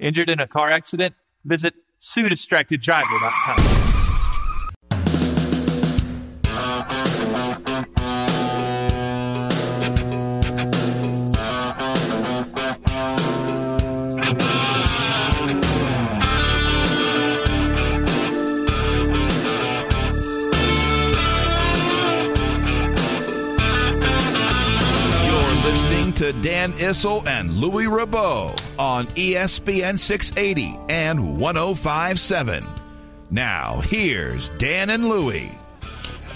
Injured in a car accident? Visit SueDistractedDriver.com. to Dan Issel and Louis Rabot on ESPN 680 and 1057. Now, here's Dan and Louie.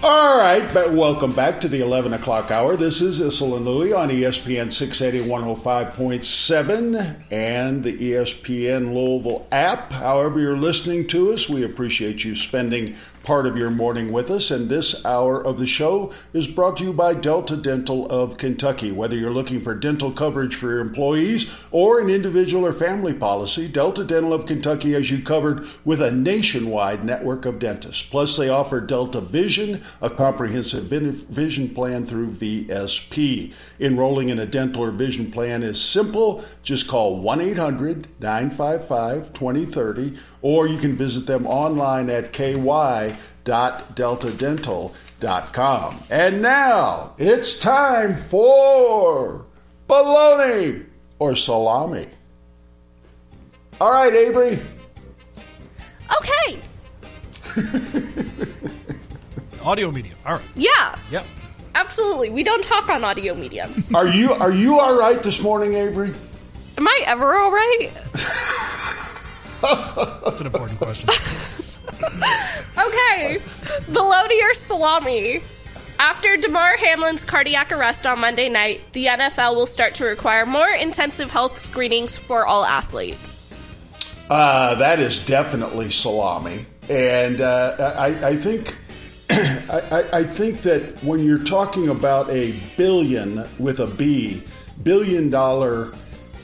All right, but welcome back to the 11 o'clock hour. This is Issel and Louie on ESPN 680 105.7 and the ESPN Louisville app. However, you're listening to us, we appreciate you spending part of your morning with us. And this hour of the show is brought to you by Delta Dental of Kentucky. Whether you're looking for dental coverage for your employees or an individual or family policy, Delta Dental of Kentucky has you covered with a nationwide network of dentists. Plus, they offer Delta Vision, a comprehensive vision plan through VSP. Enrolling in a dental or vision plan is simple. Just call 1 800 955 2030 or you can visit them online at ky.deltadental.com. And now it's time for bologna or salami. All right, Avery. Okay. audio medium. All right. Yeah. Yep. Absolutely. We don't talk on audio medium. Are you are you all right this morning, Avery? Am I ever all right? That's an important question. okay, bologna salami? After Damar Hamlin's cardiac arrest on Monday night, the NFL will start to require more intensive health screenings for all athletes. Uh, that is definitely salami, and uh, I, I, think. I, I think that when you're talking about a billion with a B, billion dollar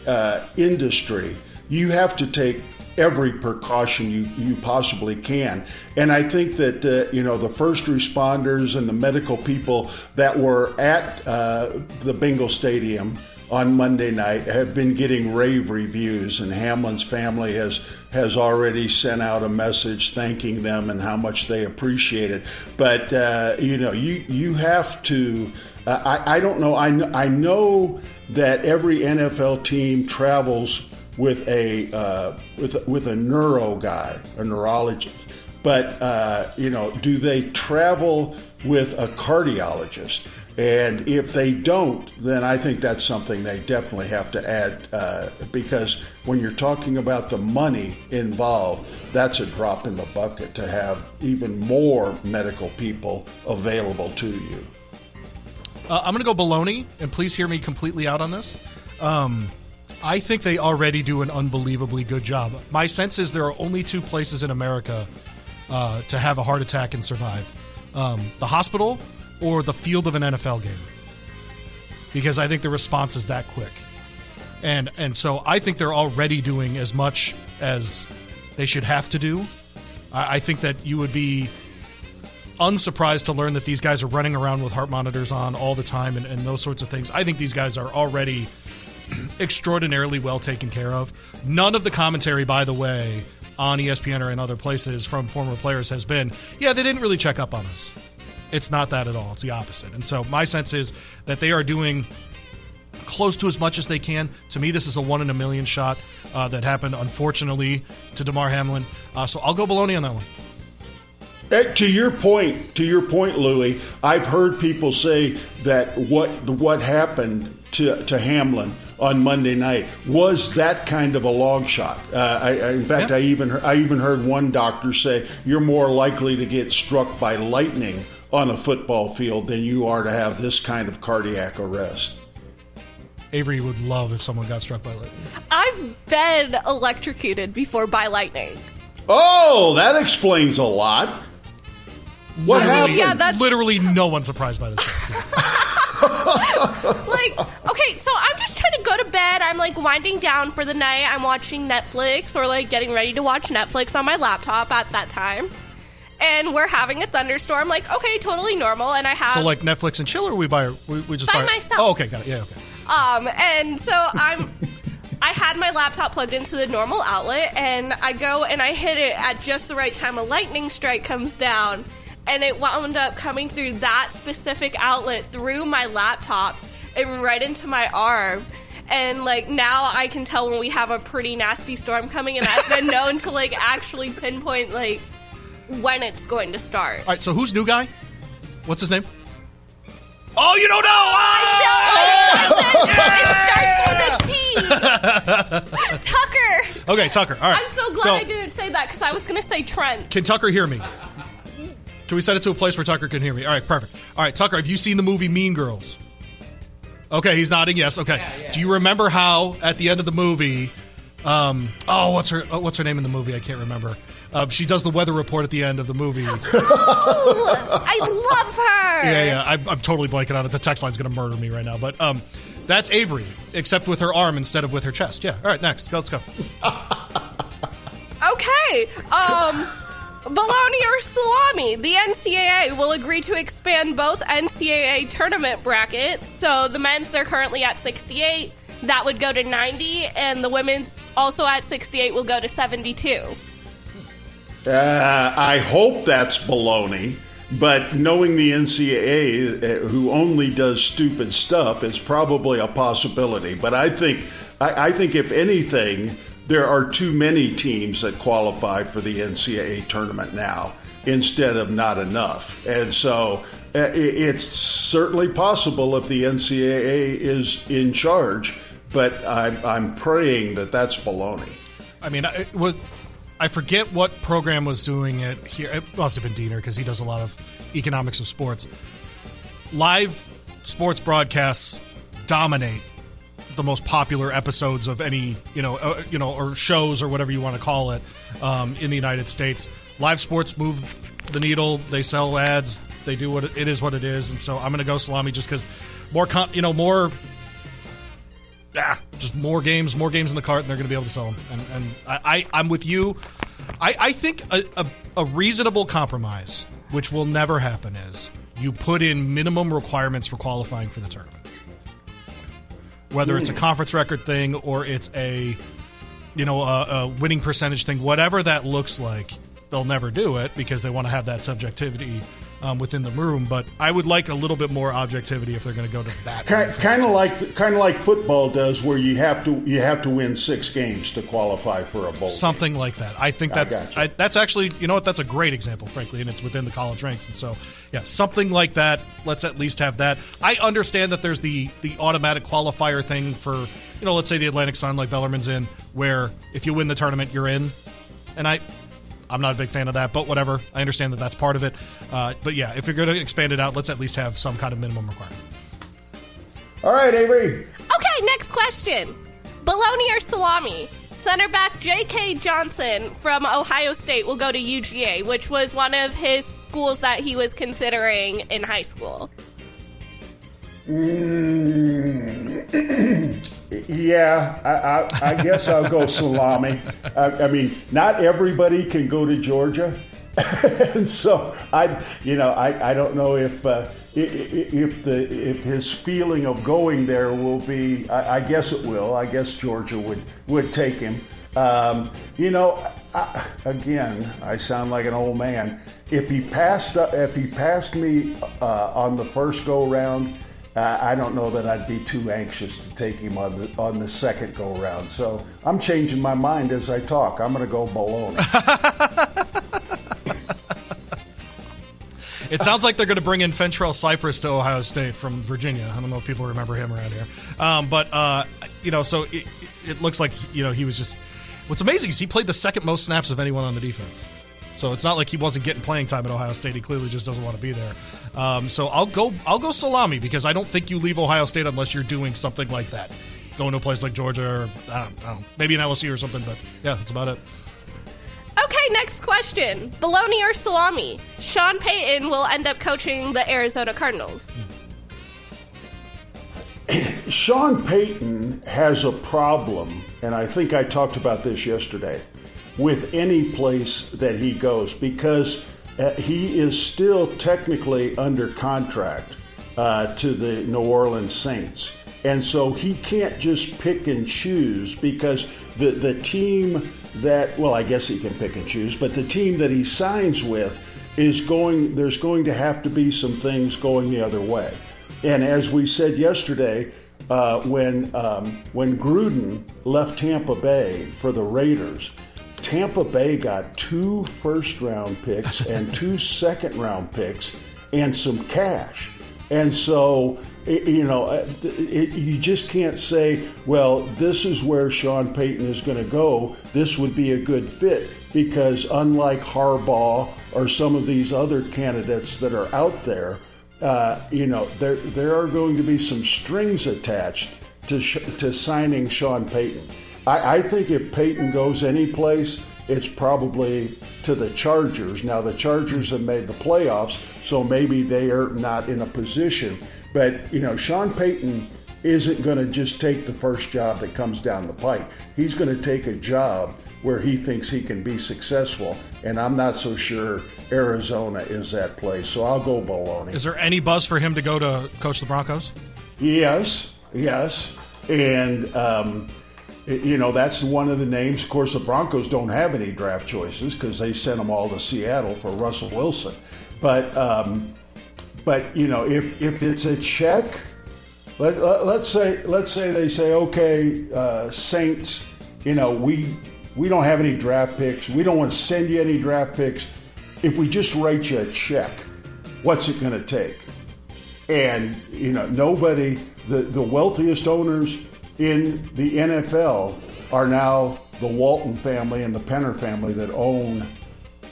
uh, industry, you have to take every precaution you, you possibly can. And I think that, uh, you know, the first responders and the medical people that were at uh, the Bengal Stadium on Monday night have been getting rave reviews, and Hamlin's family has has already sent out a message thanking them and how much they appreciate it. But uh, you know, you you have to. Uh, I I don't know. I I know that every NFL team travels with a uh, with with a neuro guy, a neurologist. But uh, you know, do they travel with a cardiologist? And if they don't, then I think that's something they definitely have to add uh, because when you're talking about the money involved, that's a drop in the bucket to have even more medical people available to you. Uh, I'm going to go baloney, and please hear me completely out on this. Um, I think they already do an unbelievably good job. My sense is there are only two places in America uh, to have a heart attack and survive um, the hospital or the field of an NFL game. Because I think the response is that quick. And, and so I think they're already doing as much as they should have to do. I, I think that you would be unsurprised to learn that these guys are running around with heart monitors on all the time and, and those sorts of things. I think these guys are already extraordinarily well taken care of. None of the commentary, by the way, on ESPN or in other places from former players has been, yeah, they didn't really check up on us. It's not that at all. It's the opposite. And so my sense is that they are doing close to as much as they can. To me, this is a one in a million shot uh, that happened, unfortunately, to Damar Hamlin. Uh, so I'll go baloney on that one. Eh, to your point, to your point, Louie, I've heard people say that what what happened to to Hamlin on Monday night was that kind of a long shot. Uh, I, I, in fact, Yeah. I even I even heard one doctor say you're more likely to get struck by lightning on a football field than you are to have this kind of cardiac arrest. Avery would love if someone got struck by lightning. I've been electrocuted before by lightning. Oh, that explains a lot. What literally, happened? Yeah, that's- literally no one surprised by this. like okay so i'm just trying to go to bed i'm like winding down for the night i'm watching netflix or like getting ready to watch netflix on my laptop at that time and we're having a thunderstorm like okay totally normal and i have so like Netflix and chill, or we buy we, we just By buy myself. Oh, okay, got it. Yeah, okay. um and so i'm i had my laptop plugged into the normal outlet and i go and i hit it at just the right time a lightning strike comes down and it wound up coming through that specific outlet through my laptop and right into my arm and like now i can tell when we have a pretty nasty storm coming and i've been known to like actually pinpoint like when it's going to start All right, so who's new guy? What's his name? Oh, you don't know. I ah! know, it starts with a T. Tucker. Okay, Tucker. All right. I'm so glad I didn't say that because I was going to say Trent. Can Tucker hear me? Can we set it to a place where Tucker can hear me? All right, perfect. All right, Tucker, have you seen the movie Mean Girls? Okay, he's nodding. Yes. Okay. Do you remember how at the end of the movie? Um, oh, what's her oh, what's her name in the movie? I can't remember. Um, she does the weather report at the end of the movie. yeah, I love her. yeah. I'm, I'm totally blanking on it. The text line's gonna murder me right now. But um, that's Avery, except with her arm instead of with her chest. Yeah. All right. Next. Let's go. Okay. Um, bologna or salami? The NCAA will agree to expand both NCAA tournament brackets. So the men's they're currently at 68. That would go to 90, and the women's also at 68 will go to 72. Uh, I hope that's baloney, but knowing the NCAA, uh, who only does stupid stuff, is probably a possibility. But I think, I, I think if anything, there are too many teams that qualify for the NCAA tournament now instead of not enough, and so. uh, It's certainly possible if the NCAA is in charge, but I'm, I'm praying that that's baloney. I mean, I- it was I forget what program was doing it here. It must have been Diener because he does a lot of economics of sports. Live sports broadcasts dominate the most popular episodes of any you know uh, you know or shows or whatever you want to call it um, in the United States. Live sports move the needle. They sell ads. They do what it, is what it is. And so I'm going to go salami just because more you know more ah, just more games, more games in the cart, and they're going to be able to sell them. And, and I, I, I'm with you. I, I think a, a, a reasonable compromise, which will never happen, is you put in minimum requirements for qualifying for the tournament. Whether it's a hmm. conference record thing or it's a, you know, a, a winning percentage thing, whatever that looks like, they'll never do it because they want to have that subjectivity um, within the room. But I would like a little bit more objectivity if they're going to go to that. Kind, of like kind of like football does, where you have to you have to win six games to qualify for a bowl. game. something like that. I think I that's gotcha. I, that's actually you know what that's a great example, frankly, and it's within the college ranks. And so yeah, something like that. Let's at least have that. I understand that there's the the automatic qualifier thing for you know let's say the Atlantic Sun like Bellarmine's in, where if you win the tournament you're in, and I. I'm not a big fan of that, but whatever. I understand that that's part of it. Uh, but yeah, if you're going to expand it out, let's at least have some kind of minimum requirement. All right, Avery. Okay, next question. Bologna or salami? Center back J.K. Johnson from Ohio State will go to UGA, which was one of his schools that he was considering in high school. Yeah, I, I, I guess I'll go salami. I, I mean, not everybody can go to Georgia, and so I, you know, I, I don't know if uh, if the if his feeling of going there will be. I, I guess it will. I guess Georgia would would take him. Um, you know, I, again, I sound like an old man. If he passed, uh, if he passed me uh, on the first go round. I don't know that I'd be too anxious to take him on the on the second go round. So I'm changing my mind as I talk. I'm going to go baloney. It sounds like they're going to bring in Fentrell Cypress to Ohio State from Virginia. I don't know if people remember him around here. Um, but uh, you know, so it, it looks like you know he was just. What's amazing is he played the second most snaps of anyone on the defense. So it's not like he wasn't getting playing time at Ohio State. He clearly just doesn't want to be there. Um, so I'll go. I'll go salami because I don't think you leave Ohio State unless you're doing something like that, going to a place like Georgia or I don't, I don't know, maybe an LSU or something. But yeah, that's about it. Okay, next question. Bologna or salami? Sean Payton will end up coaching the Arizona Cardinals. Sean Payton has a problem, and I think I talked about this yesterday, with any place that he goes because uh, he is still technically under contract uh, to the New Orleans Saints. And so he can't just pick and choose because the, the team that, well, I guess he can pick and choose, but the team that he signs with is going, there's going to have to be some things going the other way. And as we said yesterday, uh, when um, when Gruden left Tampa Bay for the Raiders, Tampa Bay got two first round picks and two second round picks and some cash. And so, it, you know, uh, it, you just can't say, well, this is where Sean Payton is going to go. This would be a good fit because, unlike Harbaugh or some of these other candidates that are out there, uh, you know, there there are going to be some strings attached to to signing Sean Payton. I, I think if Payton goes any place, it's probably to the Chargers. Now the Chargers have made the playoffs, so maybe they are not in a position. But you know, Sean Payton isn't going to just take the first job that comes down the pike. He's going to take a job where he thinks he can be successful, and I'm not so sure Arizona is that place. So I'll go Bologna. Is there any buzz for him to go to coach the Broncos? Yes, yes, and. Um, you know that's one of the names. Of course, the Broncos don't have any draft choices because they sent them all to Seattle for Russell Wilson. But um, but you know if if it's a check, let, let, us say let's say they say okay, uh, Saints, you know we we don't have any draft picks. We don't want to send you any draft picks. If we just write you a check, what's it going to take? And you know nobody, the the wealthiest owners in the NFL are now the Walton family and the Penner family that own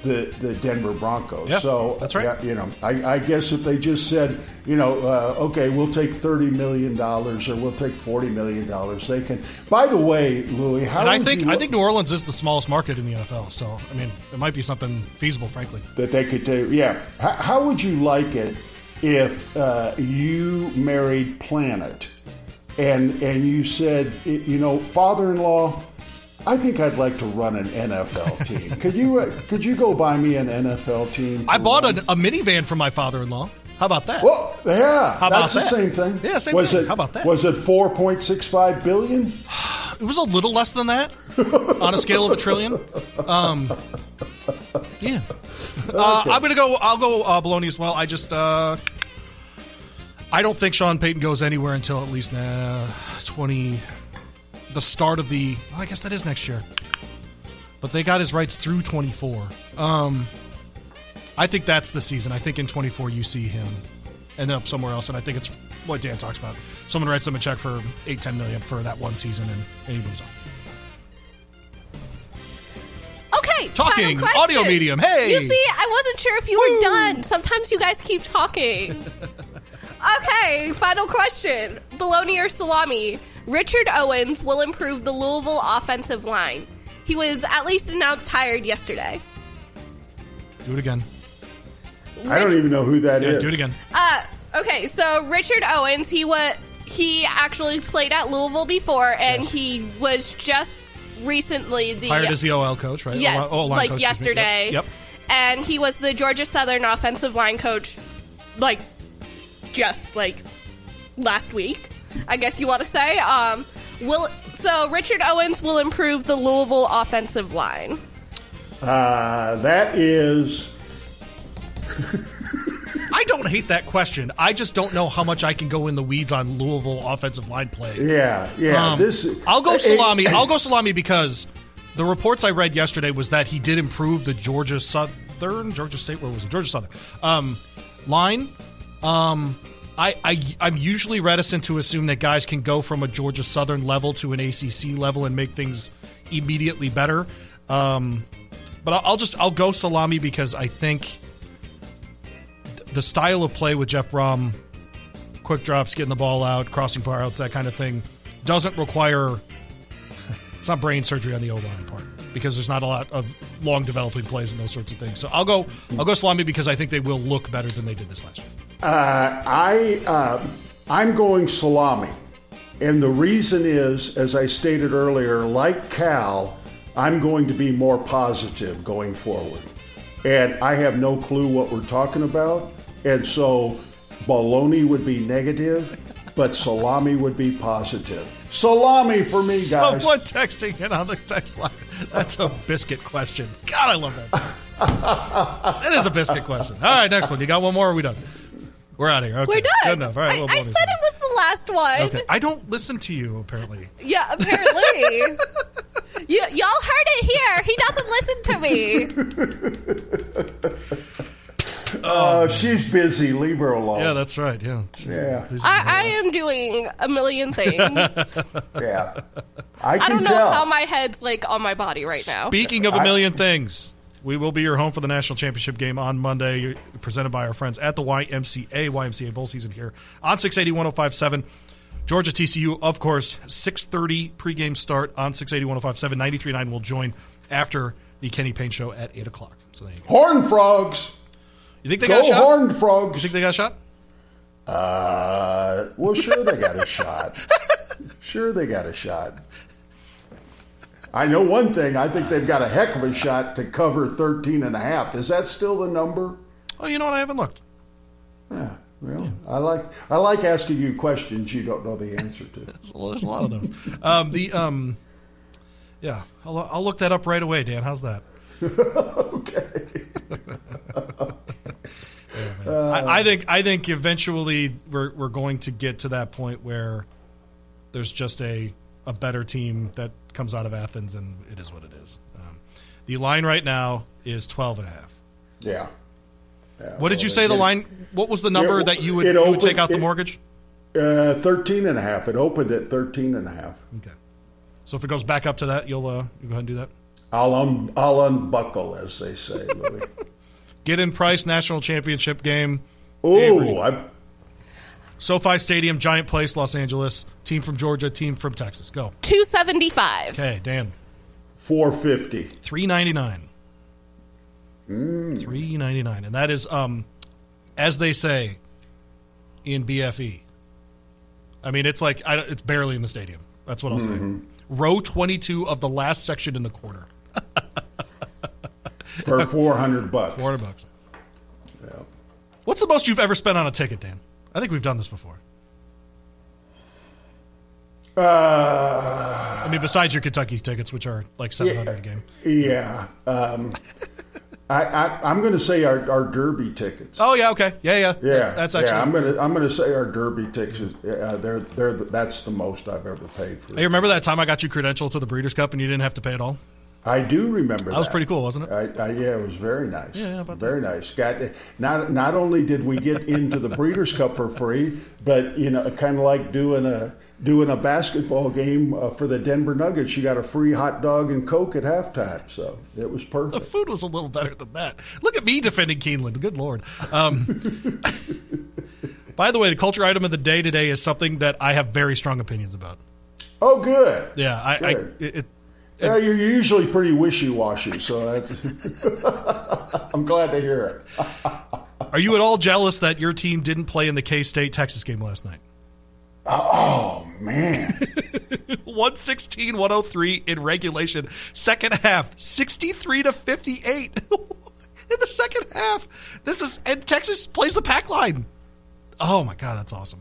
the the Denver Broncos. So that's right. Yeah, you know, I, I, guess if they just said, you know, uh, okay, we'll take thirty million dollars or we'll take forty million dollars, they can. By the way, Louis, how and I think I think New Orleans is the smallest market in the NFL. So I mean, it might be something feasible, frankly, that they could do. Yeah. How, how would you like it if uh, you married Planet? And and you said, you know, father-in-law, I think I'd like to run an NFL team. could you uh, could you go buy me an NFL team? I bought a, a, minivan for my father-in-law. How about that? Well, yeah, How that's the same thing. Yeah, same was thing. It, How about that? Was it four point six five billion? It was a little less than that on a scale of a trillion. Um, yeah, uh, I'm gonna go. I'll go uh, baloney as well. I just. Uh, I don't think Sean Payton goes anywhere until at least uh, 20, the start of the. Well, I guess that is next year. But they got his rights through 24. Um, I think that's the season. I think in 24 you see him end up somewhere else, and I think it's what Dan talks about. Someone writes him a check for eight, ten million for that one season, and, and he moves on. Okay, talking audio medium. Hey, you see, I wasn't sure if you Woo. were done. Sometimes you guys keep talking. Okay, final question. Bologna or salami? Richard Owens will improve the Louisville offensive line. He was at least announced hired yesterday. Do it again. I don't even know who that yeah, is. Do it again. Uh, okay, so Richard Owens, he was he actually played at Louisville before, and yes. he was just recently the hired as the OL coach, right? Yes, o- like coach, yesterday. Yep. yep. And he was the Georgia Southern offensive line coach, like just like last week, I guess you want to say. Um, will so Richard Owens will improve the Louisville offensive line. Uh, that is. I don't hate that question. I just don't know how much I can go in the weeds on Louisville offensive line play. Yeah, yeah. Um, this I'll go salami. I'll go salami because the reports I read yesterday was that he did improve the Georgia Southern, Georgia State, where was it? Georgia Southern um, line. Um, I, I I'm usually reticent to assume that guys can go from a Georgia Southern level to an ACC level and make things immediately better. Um, but I'll, I'll just I'll go salami because I think the style of play with Jeff Brohm, quick drops, getting the ball out, crossing routes, that kind of thing, doesn't require. It's not brain surgery on the O line part because there's not a lot of long developing plays and those sorts of things. So I'll go I'll go salami because I think they will look better than they did this last year. Uh, I uh, I'm going salami, and the reason is, as I stated earlier, like Cal, I'm going to be more positive going forward, and I have no clue what we're talking about, and so baloney would be negative, but salami would be positive. Salami for me, guys. Someone texting in on the text line. That's a biscuit question. God, I love that. that is a biscuit question. All right, next one. You got one more? Or are we done? We're out of here. Okay. We're done. Good enough. All right. I, we'll I said it. it was the last one. Okay. I don't listen to you apparently. Yeah, apparently. you, y'all heard it here. He doesn't listen to me. Uh, she's busy. Leave her alone. Yeah, that's right. Yeah. Yeah. I, I am doing a million things. yeah. I I don't know tell. how my head's like on my body right now. Speaking of a million things, we will be your home for the national championship game on Monday, presented by our friends at the YMCA. YMCA bowl season here on 680 1057. Georgia TCU, of course, 6:30 pregame start on 680 1057. 93.9 will join after the Kenny Payne show at 8 o'clock. So there you go. Horn frogs. You think they Go got a shot? horned frogs. You think they got a shot? Uh, well, sure they got a shot. Sure they got a shot. I know one thing. I think they've got a heck of a shot to cover 13 and a half. Is that still the number? Oh, you know what? I haven't looked. Yeah. Well, I like I like asking you questions you don't know the answer to. There's a there's a lot of those. Um, the um, yeah, I'll, I'll look that up right away, Dan. How's that? okay. I, I think I think eventually we're we're going to get to that point where there's just a a better team that comes out of Athens, and it is what it is. Um, the line right now is 12 and a half. Yeah. Yeah, What did you say the line? What was the number It- that you would, it you would take out the it- mortgage? Uh, 13 and a half. It opened at 13 and a half. Okay. So if it goes back up to that, you'll uh, you go ahead and do that. I'll, un- I'll unbuckle, as they say, Louis. Get in price national championship game. oh, I, SoFi Stadium, Giant Place, Los Angeles. Team from Georgia, team from Texas. Go. 275. Okay, Dan. 450. Three ninety nine. Three ninety nine, and that is, um, as they say, in BFE. I mean, it's like I, it's barely in the stadium. That's what I'll say. Row twenty two of the last section in the quarter. For 400 bucks. Four hundred bucks. Yeah. What's the most you've ever spent on a ticket, Dan? I think we've done this before. Uh, I mean, besides your Kentucky tickets, which are like seven hundred a game. yeah. Um, I, I, I'm going to say our, our Derby tickets. Oh yeah, okay, yeah, yeah, Yeah, That's, that's actually. yeah. I'm gonna I'm gonna say our Derby tickets. Uh, they're they're the, that's the most I've ever paid for. Hey, remember that time I got you credential to the Breeders' Cup and you didn't have to pay at all? I do remember That that was pretty cool, wasn't it? I, I, yeah, it was very nice. Yeah, very nice. Got not not only did we get into the Breeders' Cup for free, but you know, kind of like doing a doing a basketball game uh, for the Denver Nuggets. You got a free hot dog and Coke at halftime, so it was perfect. The food was a little better than that. Look at me defending Keeneland. Good lord. Um, by the way, the culture item of the day today is something that I have very strong opinions about. Oh, good. Yeah, I, I Good. it, it, Yeah, you're usually pretty wishy-washy, so that's. I'm glad to hear it. are you at all jealous that your team didn't play in the K State Texas game last night? Oh man, 116 103 in regulation. Second half, 63 to 58 in the second half. This is, and Texas plays the pack line. Oh my God, that's awesome.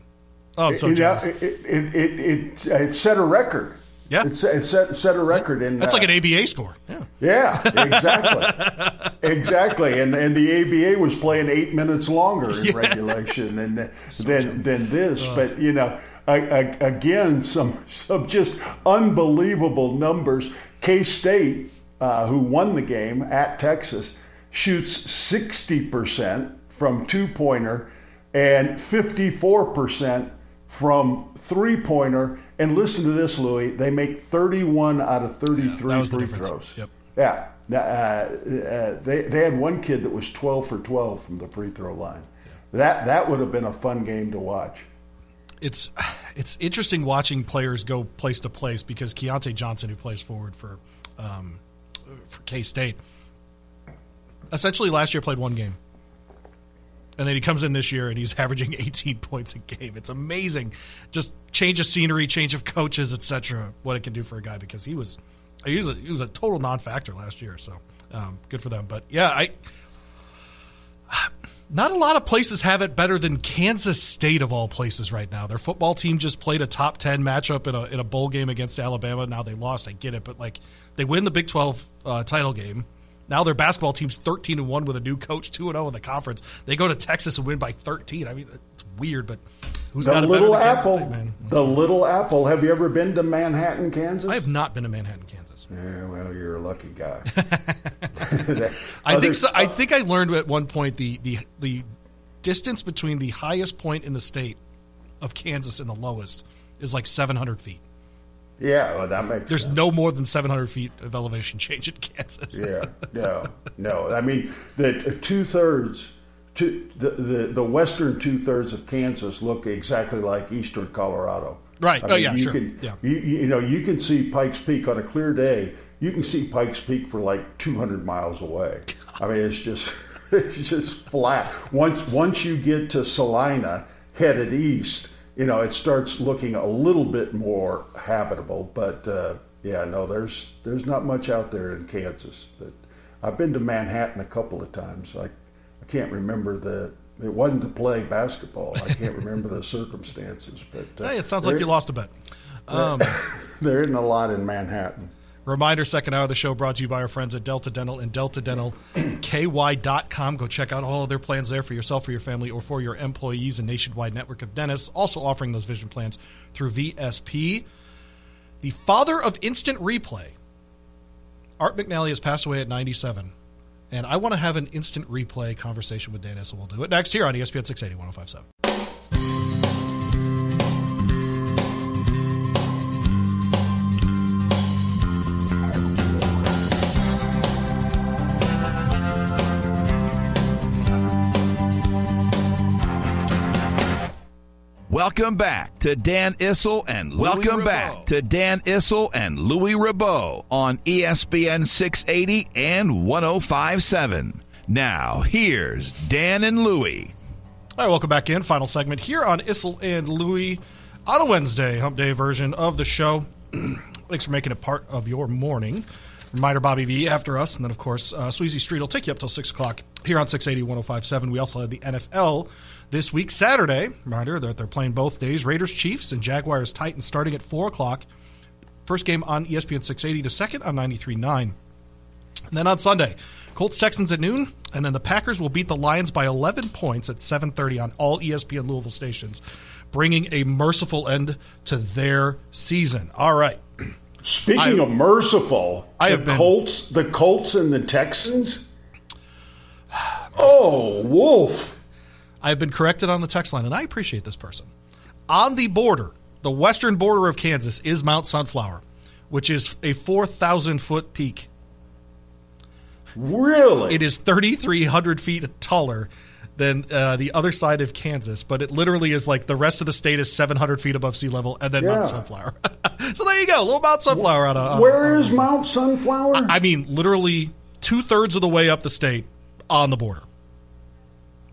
Oh, I'm so know, jealous. it, it, it, it, it set a record. Yeah. it set, it set, set a record in. That's uh, like an ABA score. Yeah. Yeah, exactly, exactly. And and the ABA was playing eight minutes longer in regulation than than than this. But you know, I, I, again, some some just unbelievable numbers. K State, uh, who won the game at Texas, shoots sixty percent from two pointer. and 54% from three pointer. And listen to this, Louis. They make 31 out of 33 that was the free throws. Yep. Yeah. Uh, uh, they, they had one kid that was 12 for 12 from the free throw line. That that would have been a fun game to watch. it's it's interesting watching players go place to place because Keyontae Johnson, who plays forward for um, for K State, essentially last year played one game, and then he comes in this year and he's averaging 18 points a game. It's amazing, just change of scenery, change of coaches, etc. What it can do for a guy because he was he was a, he was a total non-factor last year. So um, good for them. But yeah, I not a lot of places have it better than Kansas State of all places right now. Their football team just played a top ten matchup in a in a bowl game against Alabama. Now they lost. I get it, but like they win the Big Twelve uh, title game. Now their basketball team's thirteen and one with a new coach, two and zero in the conference. They go to Texas and win by thirteen. I mean, weird, but who's The got better Little Apple. The Little Apple. Have you ever been to Manhattan, Kansas? I have not been to Manhattan, Kansas. Yeah, well, you're a lucky guy. I think so, I think I learned at one point the, the the distance between the highest point in the state of Kansas and the lowest is like 700 feet. Yeah, well, that makes There's sense. no more than 700 feet of elevation change in Kansas. yeah, no, no. I mean, the two thirds, two, the, the the western two thirds of Kansas look exactly like eastern Colorado. Right. I Oh, yeah, you sure. Can, Yeah. You, you know, you can see Pikes Peak on a clear day. You can see Pikes Peak for like 200 miles away. I mean, it's just it's just flat. Once once you get to Salina, headed east, you know, it starts looking a little bit more habitable. But uh, yeah, no, there's there's not much out there in Kansas. But I've been to Manhattan a couple of times. I can't remember the. It wasn't to play basketball. I can't remember the circumstances, but uh, Hey, it sounds like you lost a bet. Um, There isn't a lot in Manhattan. Reminder second hour of the show brought to you by our friends at Delta Dental and DeltaDentalKY.com. Go check out all of their plans there for yourself, for your family, or for your employees. A nationwide network of dentists also offering those vision plans through VSP. The father of instant replay, Art McNally, has passed away at 97. And I want to have an instant replay conversation with Dan so We'll do it next here on ESPN 680 1057. Welcome back to Dan Issel and welcome back to Dan Issel and Louis Ribot on ESPN 680 and 1057. Now, here's Dan and Louie. All right, welcome back in. Final segment here on Issel and Louie on a Wednesday, hump day version of the show. Thanks for making it part of your morning. Reminder Bobby V after us, and then, of course, uh, Sweezy Street will take you up till 6 o'clock here on 680 1057. We also had the NFL this week, Saturday. Reminder that they're playing both days Raiders Chiefs and Jaguars Titans starting at 4 o'clock. First game on ESPN 680, the second on 93.9. And then on Sunday, Colts Texans at noon, and then the Packers will beat the Lions by 11 points at 7:30 on all ESPN Louisville stations, bringing a merciful end to their season. All right. Speaking I- of merciful, I the have been- Colts, the Colts and the Texans. Oh, Wolf! I have been corrected on the text line, and I appreciate this person. On the border, the western border of Kansas is Mount Sunflower, which is a 4,000 foot peak. Really? It is 3,300 feet taller than uh, the other side of Kansas, but it literally is like the rest of the state is 700 feet above sea level, and then Yeah. Mount Sunflower. so there you go, little Mount Sunflower on a. on Where a- is Mount Sunflower? I mean, literally two thirds of the way up the state on the border.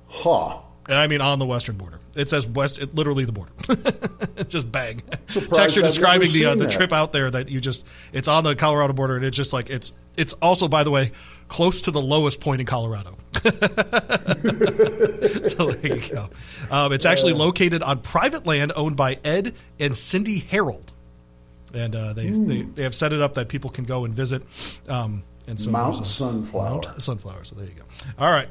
huh. And I mean on the western border. It says west, it, literally the border. It's just bang. Surprised Texture I've describing the uh, the trip out there that you just it's on the Colorado border and it's just like it's it's also by the way close to the lowest point in Colorado. so there you go. Um, it's actually Uh. located on private land owned by Ed and Cindy Harold, and uh, they, Hmm. they they have set it up that people can go and visit. Um, and so Mount Sunflower. Mount Sunflower. So there you go. All right.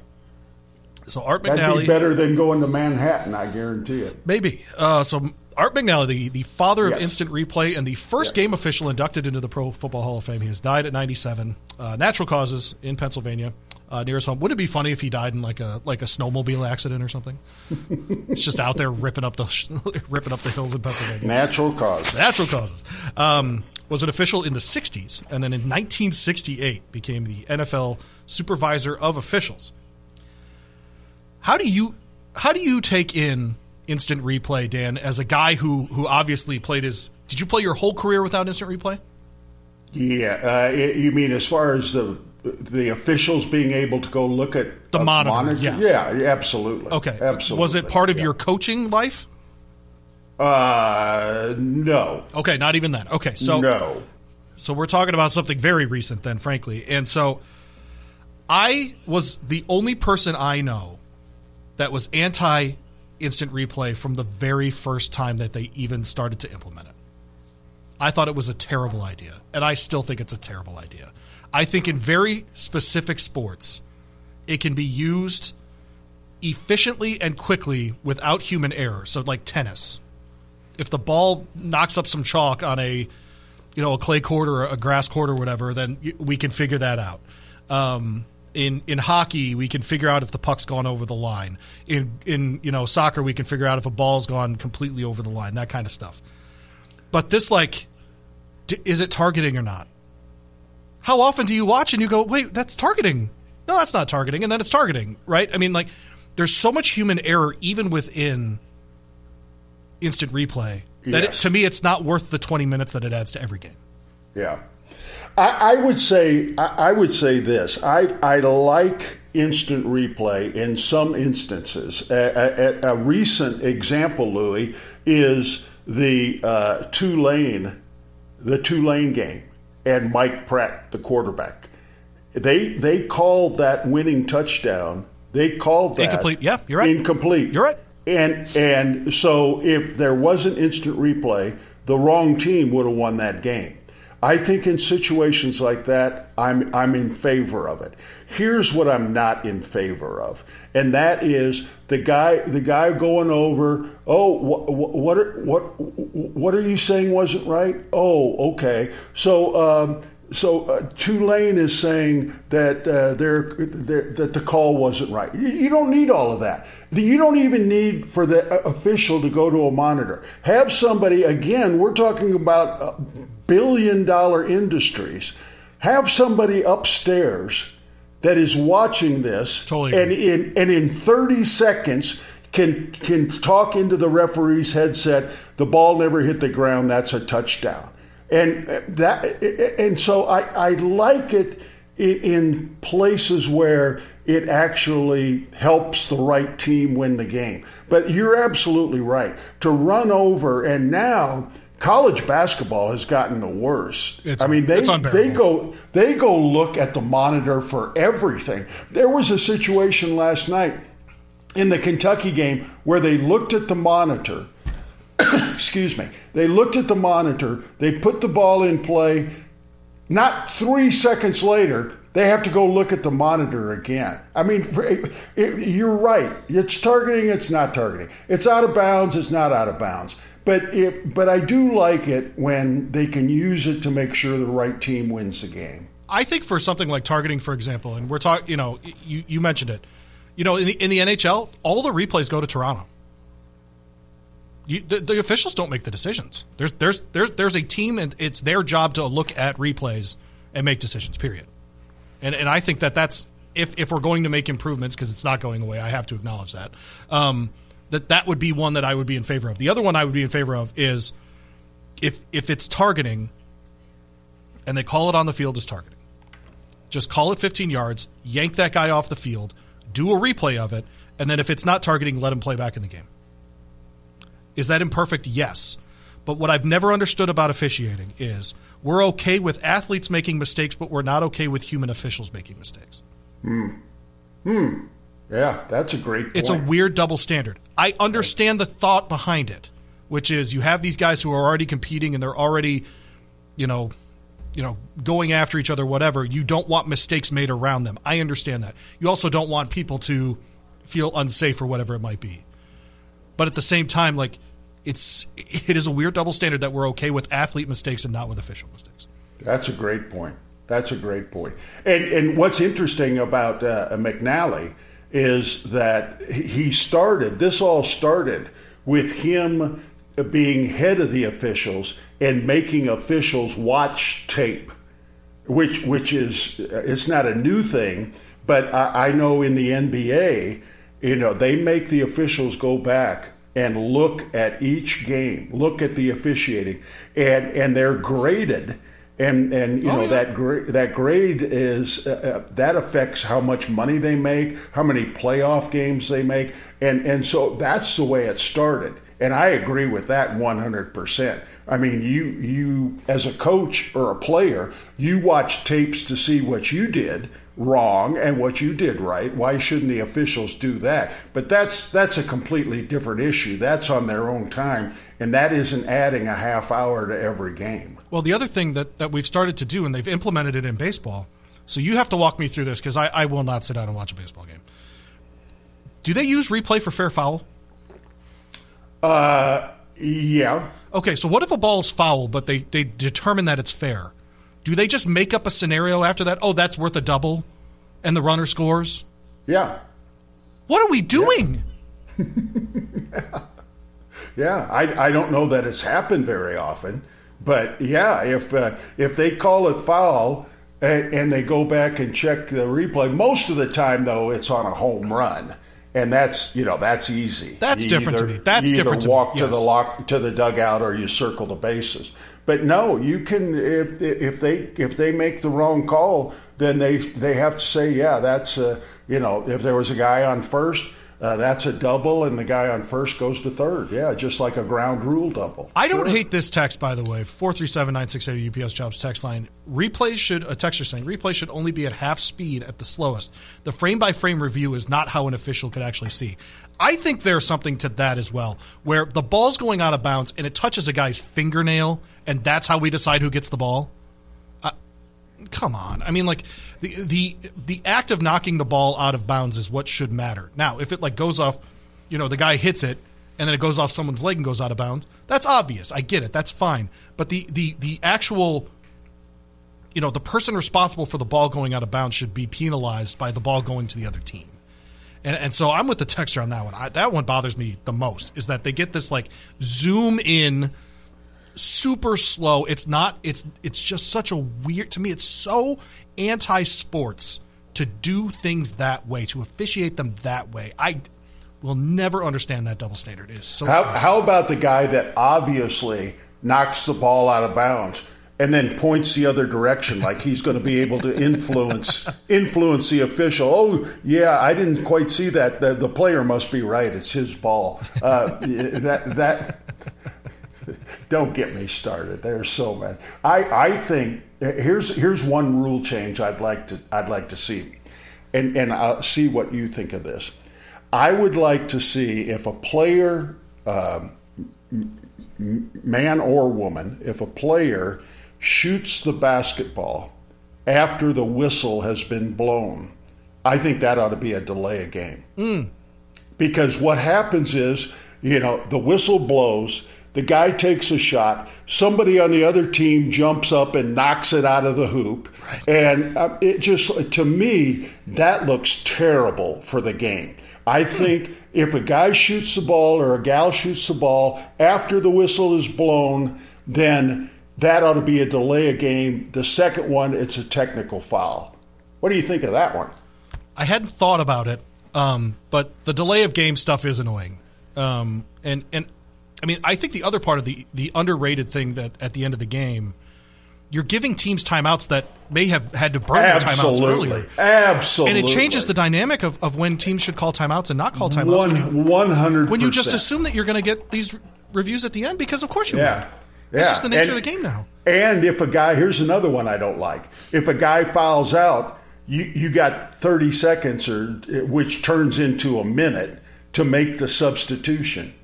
So Art McNally That'd be better than going to Manhattan, I guarantee it. Maybe. Uh, so Art McNally, the, the father of Yes. instant replay and the first game official inducted into the Pro Football Hall of Fame, he has died at 97. Uh, natural causes in Pennsylvania. uh, nearest home. Wouldn't it be funny if he died in like a like a snowmobile accident or something? it's just out there ripping up the ripping up the hills in Pennsylvania. Natural causes. Natural causes. Um, was an official in the 60s, and then in 1968 became the NFL supervisor of officials. How do you how do you take in instant replay, Dan, as a guy who who obviously played his? Did you play your whole career without instant replay? Yeah, uh, you mean as far as the the officials being able to go look at the monitor? monitor? Yes. Yeah, absolutely. Okay, absolutely. Was it part of yeah. your coaching life? Uh, no. Okay, not even that. Okay, so no. So we're talking about something very recent, then, frankly, and so I was the only person I know that was anti instant replay from the very first time that they even started to implement it. I thought it was a terrible idea, and I still think it's a terrible idea. I think in very specific sports, it can be used efficiently and quickly without human error. So, like tennis, if the ball knocks up some chalk on a you know a clay court or a grass court or whatever, then we can figure that out. Um, in in hockey, we can figure out if the puck's gone over the line. In in you know soccer, we can figure out if a ball's gone completely over the line. That kind of stuff. But this, like, d- is it targeting or not? How often do you watch and you go, wait, that's targeting? No, that's not targeting, and then it's targeting, right? I mean, like, there's so much human error even within instant replay that yes. it, to me, it's not worth the 20 minutes that it adds to every game. Yeah. I, I would say I, I, would say this. I I like instant replay in some instances. A, a, a recent example, Louis, is the uh, Tulane, the Tulane game, and Mike Pratt, the quarterback. They they called that winning touchdown. They called that incomplete. Yeah, you're right. Incomplete. You're right. And and so if there wasn't instant replay, the wrong team would have won that game. I think in situations like that, I'm I'm in favor of it. Here's what I'm not in favor of, and that is the guy the guy going over. Oh, what what are, what what are you saying wasn't right? Oh, okay. So. Um, so uh, Tulane is saying that uh, they're, they're, that the call wasn't right. You, you, don't need all of that. You don't even need for the uh, official to go to a monitor. Have somebody again. We're talking about uh, billion dollar industries. Have somebody upstairs that is watching this totally and in and in 30 seconds can can talk into the referee's headset. The ball never hit the ground. That's a touchdown and uh, that and so I, I like it in places where it actually helps the right team win the game. But you're absolutely right. To run over and now college basketball has gotten the worst. It's, I mean they they go they go look at the monitor for everything. There was a situation last night in the Kentucky game where they looked at the monitor excuse me, they looked at the monitor, they put the ball in play. Not three seconds later, they have to go look at the monitor again. I mean, you're right. It's targeting, it's not targeting. It's out of bounds, it's not out of bounds. But it, but I do like it when they can use it to make sure the right team wins the game. I think for something like targeting, for example, and we're talking, you know, you, you mentioned it. You know, in the, in the NHL, all the replays go to Toronto. You, the, the, officials don't make the decisions. There's there's there's there's a team, and it's their job to look at replays and make decisions. Period. And and I think that that's if if we're going to make improvements because it's not going away. I have to acknowledge that. Um, that that would be one that I would be in favor of. The other one I would be in favor of is if if it's targeting, and they call it on the field as targeting. Just call it 15 yards, yank that guy off the field, do a replay of it, and then if it's not targeting, let him play back in the game. Is that imperfect? Yes. But what I've never understood about officiating is we're okay with athletes making mistakes, but we're not okay with human officials making mistakes. Hmm. Hmm. Yeah, that's a great point. It's a weird double standard. I understand the thought behind it, which is you have these guys who are already competing and they're already, you know, you know, going after each other, whatever. You don't want mistakes made around them. I understand that. You also don't want people to feel unsafe or whatever it might be. But at the same time, like it's it is a weird double standard that we're okay with athlete mistakes and not with official mistakes. That's a great point. That's a great point. And and what's interesting about uh, McNally is that he started. This all started with him being head of the officials and making officials watch tape, which which is it's not a new thing, but I, I know in the NBA, you know, they make the officials go back and look at each game, look at the officiating, and and they're graded. And and you Oh, know yeah. that grade that grade is uh, uh, that affects how much money they make, how many playoff games they make, and and so that's the way it started. And I agree with that 100%. I mean, you you as a coach or a player, you watch tapes to see what you did wrong and what you did right. Why shouldn't the officials do that? But that's that's a completely different issue. That's on their own time, and that isn't adding a half hour to every game. Well, the other thing that, that we've started to do, and they've implemented it in baseball, so you have to walk me through this because I, I will not sit down and watch a baseball game. Do they use replay for fair foul? Uh, yeah. Okay, so what if a ball's foul, but they, they determine that it's fair? Do they just make up a scenario after that? Oh, that's worth a double, and the runner scores? Yeah. What are we doing? Yeah, I, I don't know that it's happened very often, but yeah, if uh, if they call it foul and, and they go back and check the replay, most of the time though it's on a home run, and that's you know that's easy. That's You different to either- me. That's you either different to me, walk to the lock to the dugout or you circle the bases. But no, you can if if they if they make the wrong call, then they they have to say yeah that's uh, you know if there was a guy on first. Uh, that's a double, and the guy on first goes to third. Yeah, just like a ground rule double. I don't Sure. hate this text, by the way. Four three seven nine six eight UPS jobs text line. Replays should a texter saying replays should only be at half speed at the slowest. The frame by frame review is not how an official could actually see. I think there's something to that as well, where the ball's going out of bounds and it touches a guy's fingernail, and that's how we decide who gets the ball. Uh, come on, I mean, like the the the act of knocking the ball out of bounds is what should matter. Now, if it like goes off, you know, the guy hits it and then it goes off someone's leg and goes out of bounds. That's obvious. I get it. That's fine. But the the the actual you know, the person responsible for the ball going out of bounds should be penalized by the ball going to the other team. And and so I'm with the texture on that one. I, that one bothers me the most is that they get this like zoom in super slow. It's not it's it's just such a weird to me it's so anti-sports to do things that way, to officiate them that way. I will never understand that double standard. It is so How, how about the guy that obviously knocks the ball out of bounds and then points the other direction, like he's going to be able to influence influence the official? Oh, yeah, I didn't quite see that. The, the player must be right. It's his ball. Uh, that that. Don't get me started. There's so many. I, I think here's here's one rule change I'd like to I'd like to see, and and I'll see what you think of this. I would like to see if a player, m- man or woman, if a player shoots the basketball after the whistle has been blown, I think that ought to be a delay of game. Hmm. Because what happens is, you know, the whistle blows, the guy takes a shot, somebody on the other team jumps up and knocks it out of the hoop. And uh, it just, to me, that looks terrible for the game. I think if a guy shoots the ball or a gal shoots the ball after the whistle is blown, then that ought to be a delay of game. The second one, it's a technical foul. What do you think of that one? I hadn't thought about it, um, but the delay of game stuff is annoying. Um, and and I mean, I think the other part of the the underrated thing that at the end of the game, you're giving teams timeouts that may have had to burn their timeouts earlier. Absolutely. And it changes the dynamic of, of when teams should call timeouts and not call timeouts. when, you, One hundred. when you just assume that you're going to get these reviews at the end, because of course you Yeah. will. Yeah. It's just the nature And- of the game now. And if a guy, here's another one I don't like. If a guy fouls out, you you got 30 seconds, or which turns into a minute to make the substitution.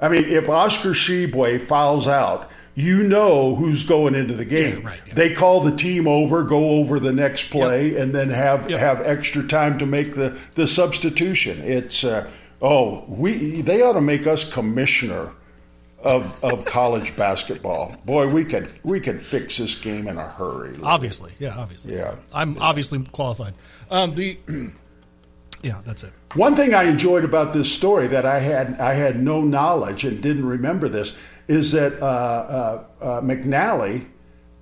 I mean, if Oscar Tshiebwe fouls out, you know who's going into the game. Yeah, right, yeah. They call the team over, go over the next play, and then have Yep. have extra time to make the the substitution. It's uh, oh, we they ought to make us commissioner of, of college basketball. Boy, we could we could fix this game in a hurry. Obviously, yeah, obviously. Yeah. I'm obviously qualified. Um, the yeah, that's it. One thing I enjoyed about this story that I had I had no knowledge and didn't remember this is that uh, uh, uh, McNally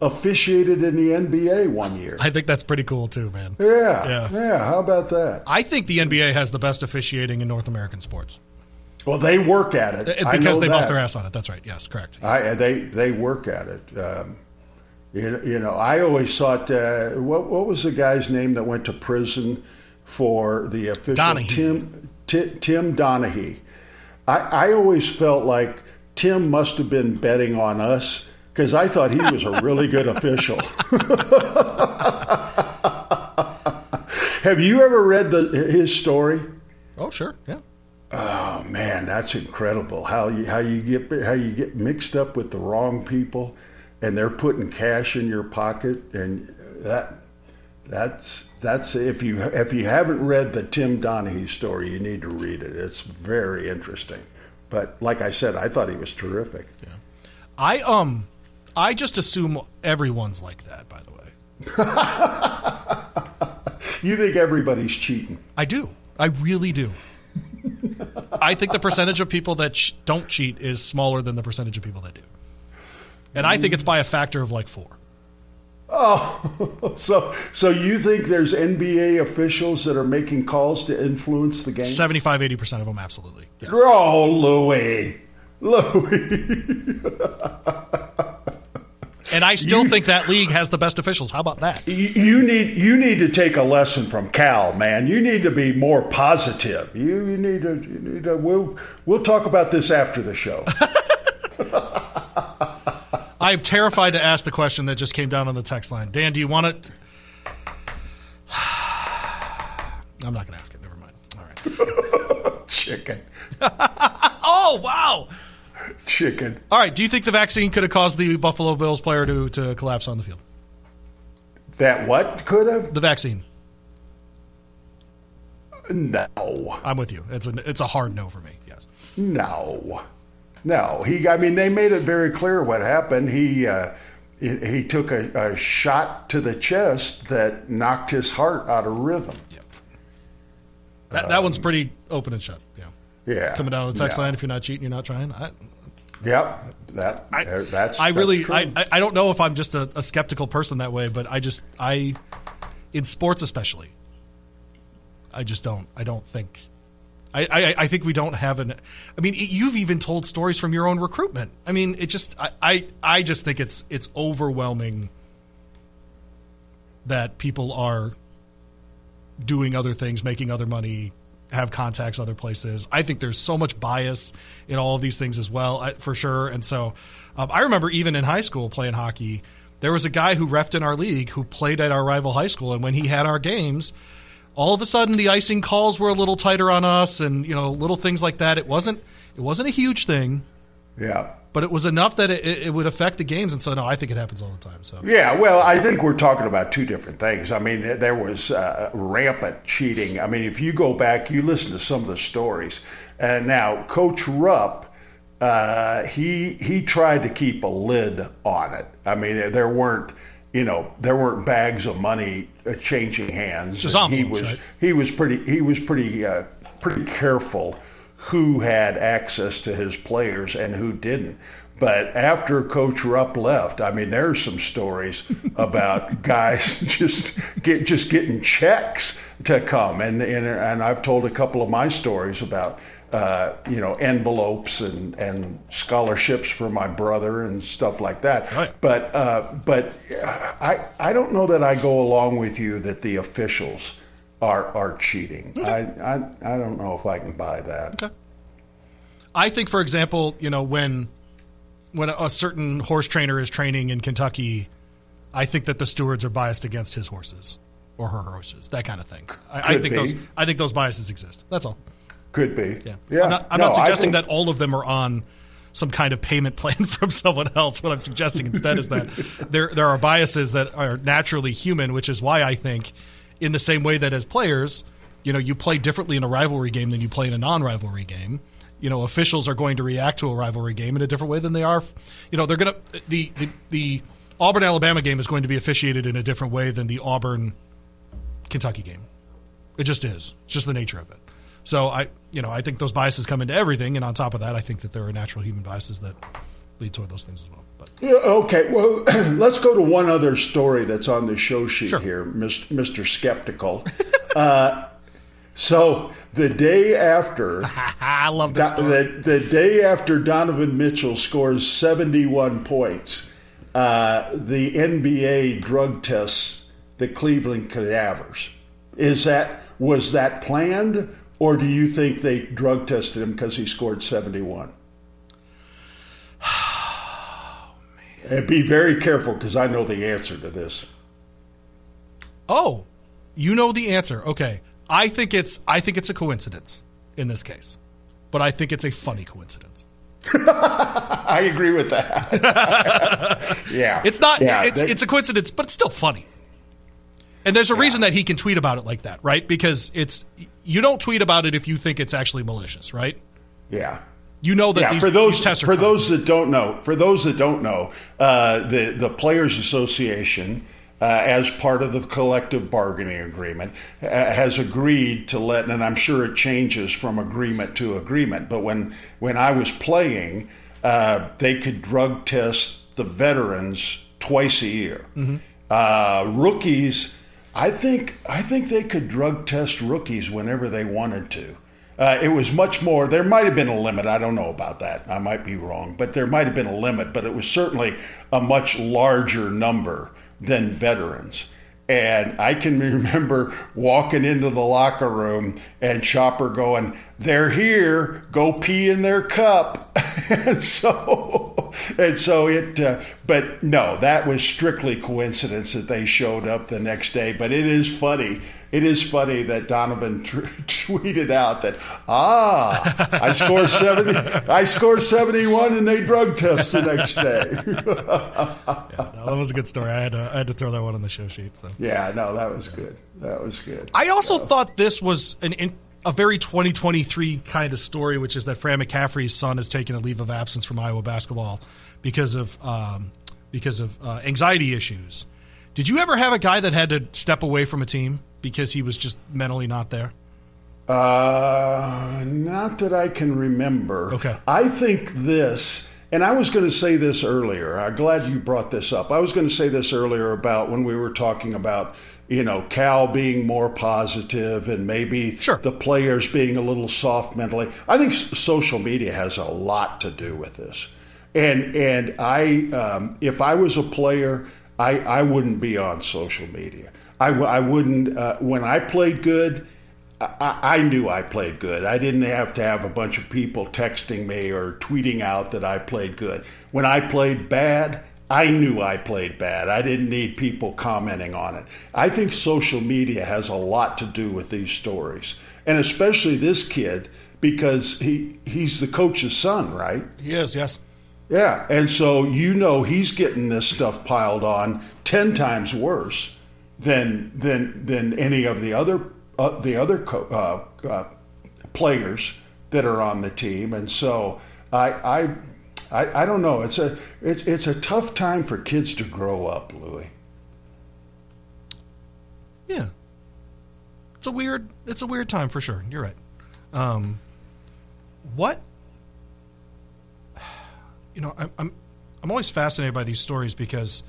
officiated in the NBA one year. I think that's pretty cool too, man. Yeah, Yeah. yeah, How about that? I think the NBA has the best officiating in North American sports Well, they work at it Uh, because they bust their ass on it. That's right. Yes, correct. I, they they work at it. Um, you, you know, I always thought uh, what what was the guy's name that went to prison for the official Donaghy. Tim Ti- Tim Donaghy. I, I always felt like Tim must have been betting on us because I thought he was a really good official. Have you ever read the his story? Oh, sure. Yeah. Oh man, that's incredible how you how you get how you get mixed up with the wrong people, and they're putting cash in your pocket, and that that's that's if you if you haven't read the Tim Donaghy story, you need to read it. It's very interesting. But like I said, I thought he was terrific. I um, I just assume everyone's like that. By the way, You think everybody's cheating? I do. I really do. I think the percentage of people that don't cheat is smaller than the percentage of people that do, and I think it's by a factor of like four. Oh, so so you think there's NBA officials that are making calls to influence the game? 75 80 percent of them, absolutely. Yes. Oh, Louis, Louis. And I still think that league has the best officials. How about that? You you need you need to take a lesson from Cal, man. You need to be more positive. You, you need to you need to. We'll we'll talk about this after the show. I am terrified to ask the question that just came down on the text line. Dan, do you want it? I'm not going to ask it. Never mind. All right. chicken, Oh wow! chicken. All right. Do you think the vaccine could have caused the Buffalo Bills player to, to collapse on the field? That what could have? The vaccine. No, I'm with you. It's a it's a hard no for me. Yes. no, no. He. I mean, they made it very clear what happened. He. Uh, he, he took a, a shot to the chest that knocked his heart out of rhythm. Yep. That that one's pretty open and shut. Yeah. Yeah, Coming down the text yeah. line. If you're not cheating, you're not trying. I, Yep, that I, that's. I that's really. I, I- I don't know if I'm just a, a skeptical person that way, but I just, I, in sports especially, I just don't, I don't think, I, I, I think we don't have an, I mean, you've even told stories from your own recruitment. I mean, it just, I, I, I just think it's, it's overwhelming that people are doing other things, making other money, have contacts other places. I think there's so much bias in all of these things as well, for sure. And so um, I remember even in high school playing hockey, there was a guy who refed in our league who played at our rival high school. And when he had our games, all of a sudden the icing calls were a little tighter on us and, you know, little things like that. It wasn't, it wasn't a huge thing, yeah. but it was enough that it, it would affect the games. And so, no, I think it happens all the time. So Yeah, well, I think we're talking about two different things. I mean, there was uh, rampant cheating. I mean, if you go back, you listen to some of the stories. And now, Coach Rupp, uh, he he tried to keep a lid on it. I mean, there weren't, you know, there weren't bags of money changing hands. Just he was right? he was pretty he was pretty uh, pretty careful who had access to his players and who didn't. But after Coach Rupp left, I mean, there's some stories about guys just get just getting checks to come, and and, and I've told a couple of my stories about uh, you know envelopes and and scholarships for my brother and stuff like that. Right. But uh, but I I don't know that I go along with you that the officials are are cheating. I, I I don't know if I can buy that. Okay. I think, for example, you know when when a certain horse trainer is training in Kentucky, I think that the stewards are biased against his horses or her horses, that kind of thing. I, I think be. those I think those biases exist. That's all. Could be. Yeah, Yeah. I'm not, I'm No, not suggesting think- that all of them are on some kind of payment plan from someone else. What I'm suggesting instead is that there there are biases that are naturally human, which is why I think, in the same way that as players, you know, you play differently in a rivalry game than you play in a non-rivalry game. you know officials are going to react to a rivalry game in a different way than they are. You know, they're going to the the the Auburn Alabama game is going to be officiated in a different way than the Auburn Kentucky game. It just is. It's just the nature of it. So I, you know, I think those biases come into everything, and on top of that, I think that there are natural human biases that lead toward those things as well. But Yeah, Okay, well, let's go to one other story that's on the show sheet Sure. here, Mr. Skeptical. uh, so the day after, I love this story. the, the day after Donovan Mitchell scores 71 points, uh, the NBA drug tests the Cleveland Cavaliers. Is that was that planned, or do you think they drug tested him because he scored 71? And be very careful because I know the answer to this. Oh, you know the answer. Okay, I think it's I think it's a coincidence in this case, but I think it's a funny coincidence. I agree with that. yeah, It's not. Yeah, it's they- it's a coincidence, but it's still funny. And there's a reason that he can tweet about it like that, right? Because it's you don't tweet about it if you think it's actually malicious, right? yeah. You know that yeah, these, for those these tests are for coming. those that don't know, for those that don't know, uh, the the Players Association, uh, as part of the collective bargaining agreement, uh, has agreed to let, and I'm sure it changes from agreement to agreement. But when when I was playing, uh, they could drug test the veterans twice a year. Uh, rookies, I think I think they could drug test rookies whenever they wanted to. Uh, it was much more. There might have been a limit. I don't know about that. I might be wrong, but there might have been a limit. But it was certainly a much larger number than veterans. And I can remember walking into the locker room and Chopper going, "They're here. Go pee in their cup." and so, and so it. Uh, but no, that was strictly coincidence that they showed up the next day. But it is funny. It is funny that Donovan t- tweeted out that ah, I scored seventy, I scored seventy-one, and they drug test the next day. No, that was a good story. I had to, I had to throw that one on the show sheet. So yeah, no, that was good. That was good. I also thought this was an in, a very 2023 kind of story, which is that Fran McCaffery's son has taken a leave of absence from Iowa basketball because of um, because of uh, anxiety issues. Did you ever have a guy that had to step away from a team because he was just mentally not there? Uh, not that I can remember. Okay. I think this, and I was going to say this earlier. I'm glad you brought this up. I was going to say this earlier about when we were talking about, you know, Cal being more positive and maybe Sure. the players being a little soft mentally. I think social media has a lot to do with this. And and I, um, if I was a player, I, I wouldn't be on social media. I, w- I wouldn't. Uh, when I played good, I, I knew I played good. I didn't have to have a bunch of people texting me or tweeting out that I played good. When I played bad, I knew I played bad. I didn't need people commenting on it. I think social media has a lot to do with these stories, and especially this kid because he he's the coach's son, right? He is, yes. Yeah, and so you know he's getting this stuff piled on ten times worse than than than any of the other uh, the other co- uh, uh, players that are on the team, and so I, I I I don't know. It's a it's it's a tough time for kids to grow up, Louis. Yeah. It's a weird it's a weird time for sure. You're right. Um what you know, I'm I'm I'm always fascinated by these stories because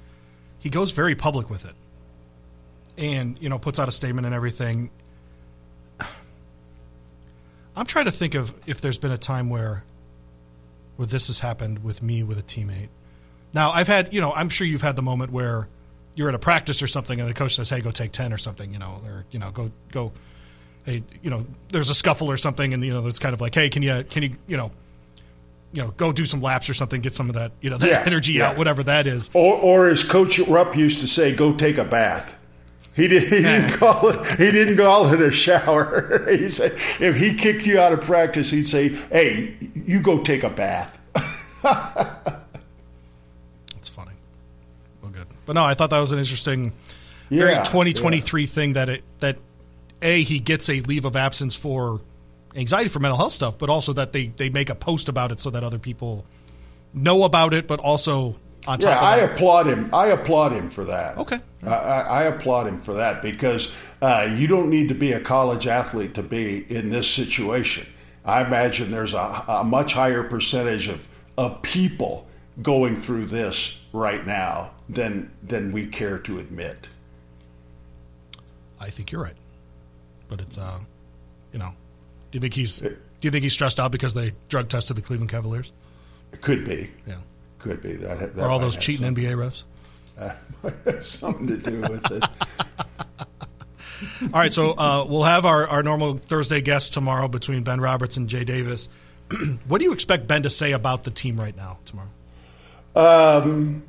he goes very public with it. And, you know, puts out a statement and everything. I'm trying to think of if there's been a time where where this has happened with me with a teammate. Now, I've had, you know, I'm sure you've had the moment where you're at a practice or something and the coach says, "Hey, go take 10 or something," you know, or you know, go go hey, you know, there's a scuffle or something and you know, it's kind of like, "Hey, can you can you, you know, you know, go do some laps or something, get some of that, you know, that Yeah, energy yeah. out, whatever that is." Or or as Coach Rupp used to say, "Go take a bath." He, did, he didn't call it. He didn't call it a shower. he said if he kicked you out of practice, he'd say, "Hey, you go take a bath." It's funny. Well, good. But no, I thought that was an interesting, very Yeah, 2023 thing that it that a he gets a leave of absence for anxiety for mental health stuff, but also that they they make a post about it so that other people know about it, but also on top of yeah, I applaud him. I applaud him for that. Okay. I, I, applaud him for that because uh, you don't need to be a college athlete to be in this situation. I imagine there's a, a much higher percentage of, of people going through this right now than than we care to admit. I think you're right, but it's uh, you know, do you think he's do you think he's stressed out because they drug tested the Cleveland Cavaliers? It could be, Yeah, could be that. that or all those cheating NBA refs. Some- something to do with it. All right, so uh, we'll have our, our normal Thursday guest tomorrow between Ben Roberts and Jay Davis. what do you expect Ben to say about the team right now tomorrow? Um,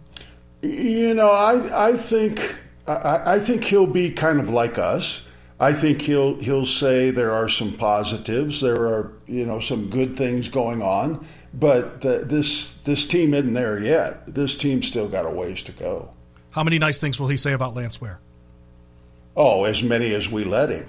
you know, I I think I, I think he'll be kind of like us. I think he'll he'll say there are some positives, there are you know some good things going on, but the, this this team isn't there yet. This team's still got a ways to go. How many nice things will he say about Lance Ware? Oh, as many as we let him.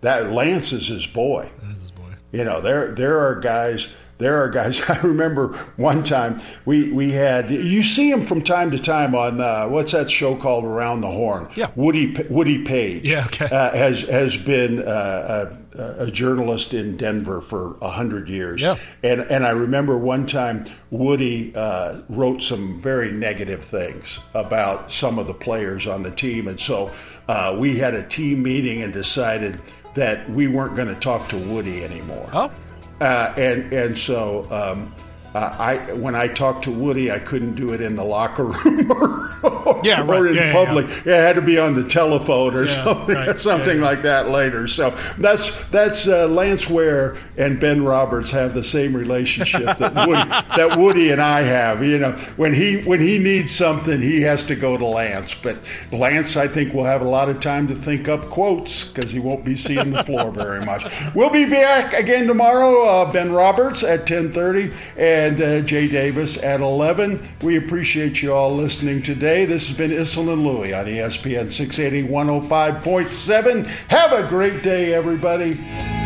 That Lance is his boy. That is his boy. You know, there there are guys. There are guys. I remember one time we we had. You see him from time to time on uh, what's that show called Around the Horn? Yeah. Woody Woody Paige. Yeah, okay. Uh, has has been uh, a, journalist in Denver for a hundred years. Yeah. And and I remember one time Woody uh, wrote some very negative things about some of the players on the team, and so uh, we had a team meeting and decided that we weren't going to talk to Woody anymore. Oh, Uh, and and so um, uh, I when I talked to Woody, I couldn't do it in the locker room or, Yeah, right. or in Yeah, yeah, public. Yeah, it had to be on the telephone or Yeah, something right. something Yeah, yeah. like that later. So that's that's uh, Lance Ware and Ben Roberts have the same relationship that Woody, that Woody and I have. You know, when he when he needs something, he has to go to Lance. But Lance, I think, will have a lot of time to think up quotes because he won't be seeing the floor very much. We'll be back again tomorrow. Uh, ben Roberts at 10:30 and uh, Jay Davis at 11. We appreciate you all listening today. This has been Issel and Louie on ESPN 680 105.7. Have a great day, everybody.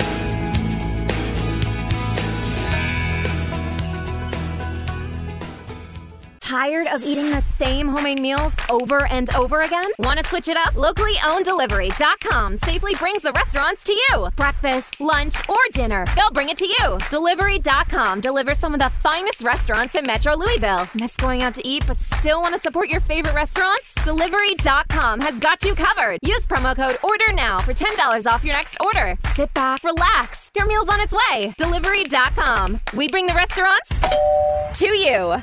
Tired of eating the same homemade meals over and over again? Want to switch it up? Locally owned delivery.com safely brings the restaurants to you. Breakfast, lunch, or dinner, they'll bring it to you. Delivery.com delivers some of the finest restaurants in Metro Louisville. Miss going out to eat but still want to support your favorite restaurants? Delivery.com has got you covered. Use promo code ORDER now for $10 off your next order. Sit back, relax. Your meal's on its way. Delivery.com. We bring the restaurants to you.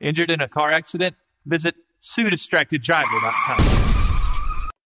Injured in a car accident? Visit SueDistractedDriver.com.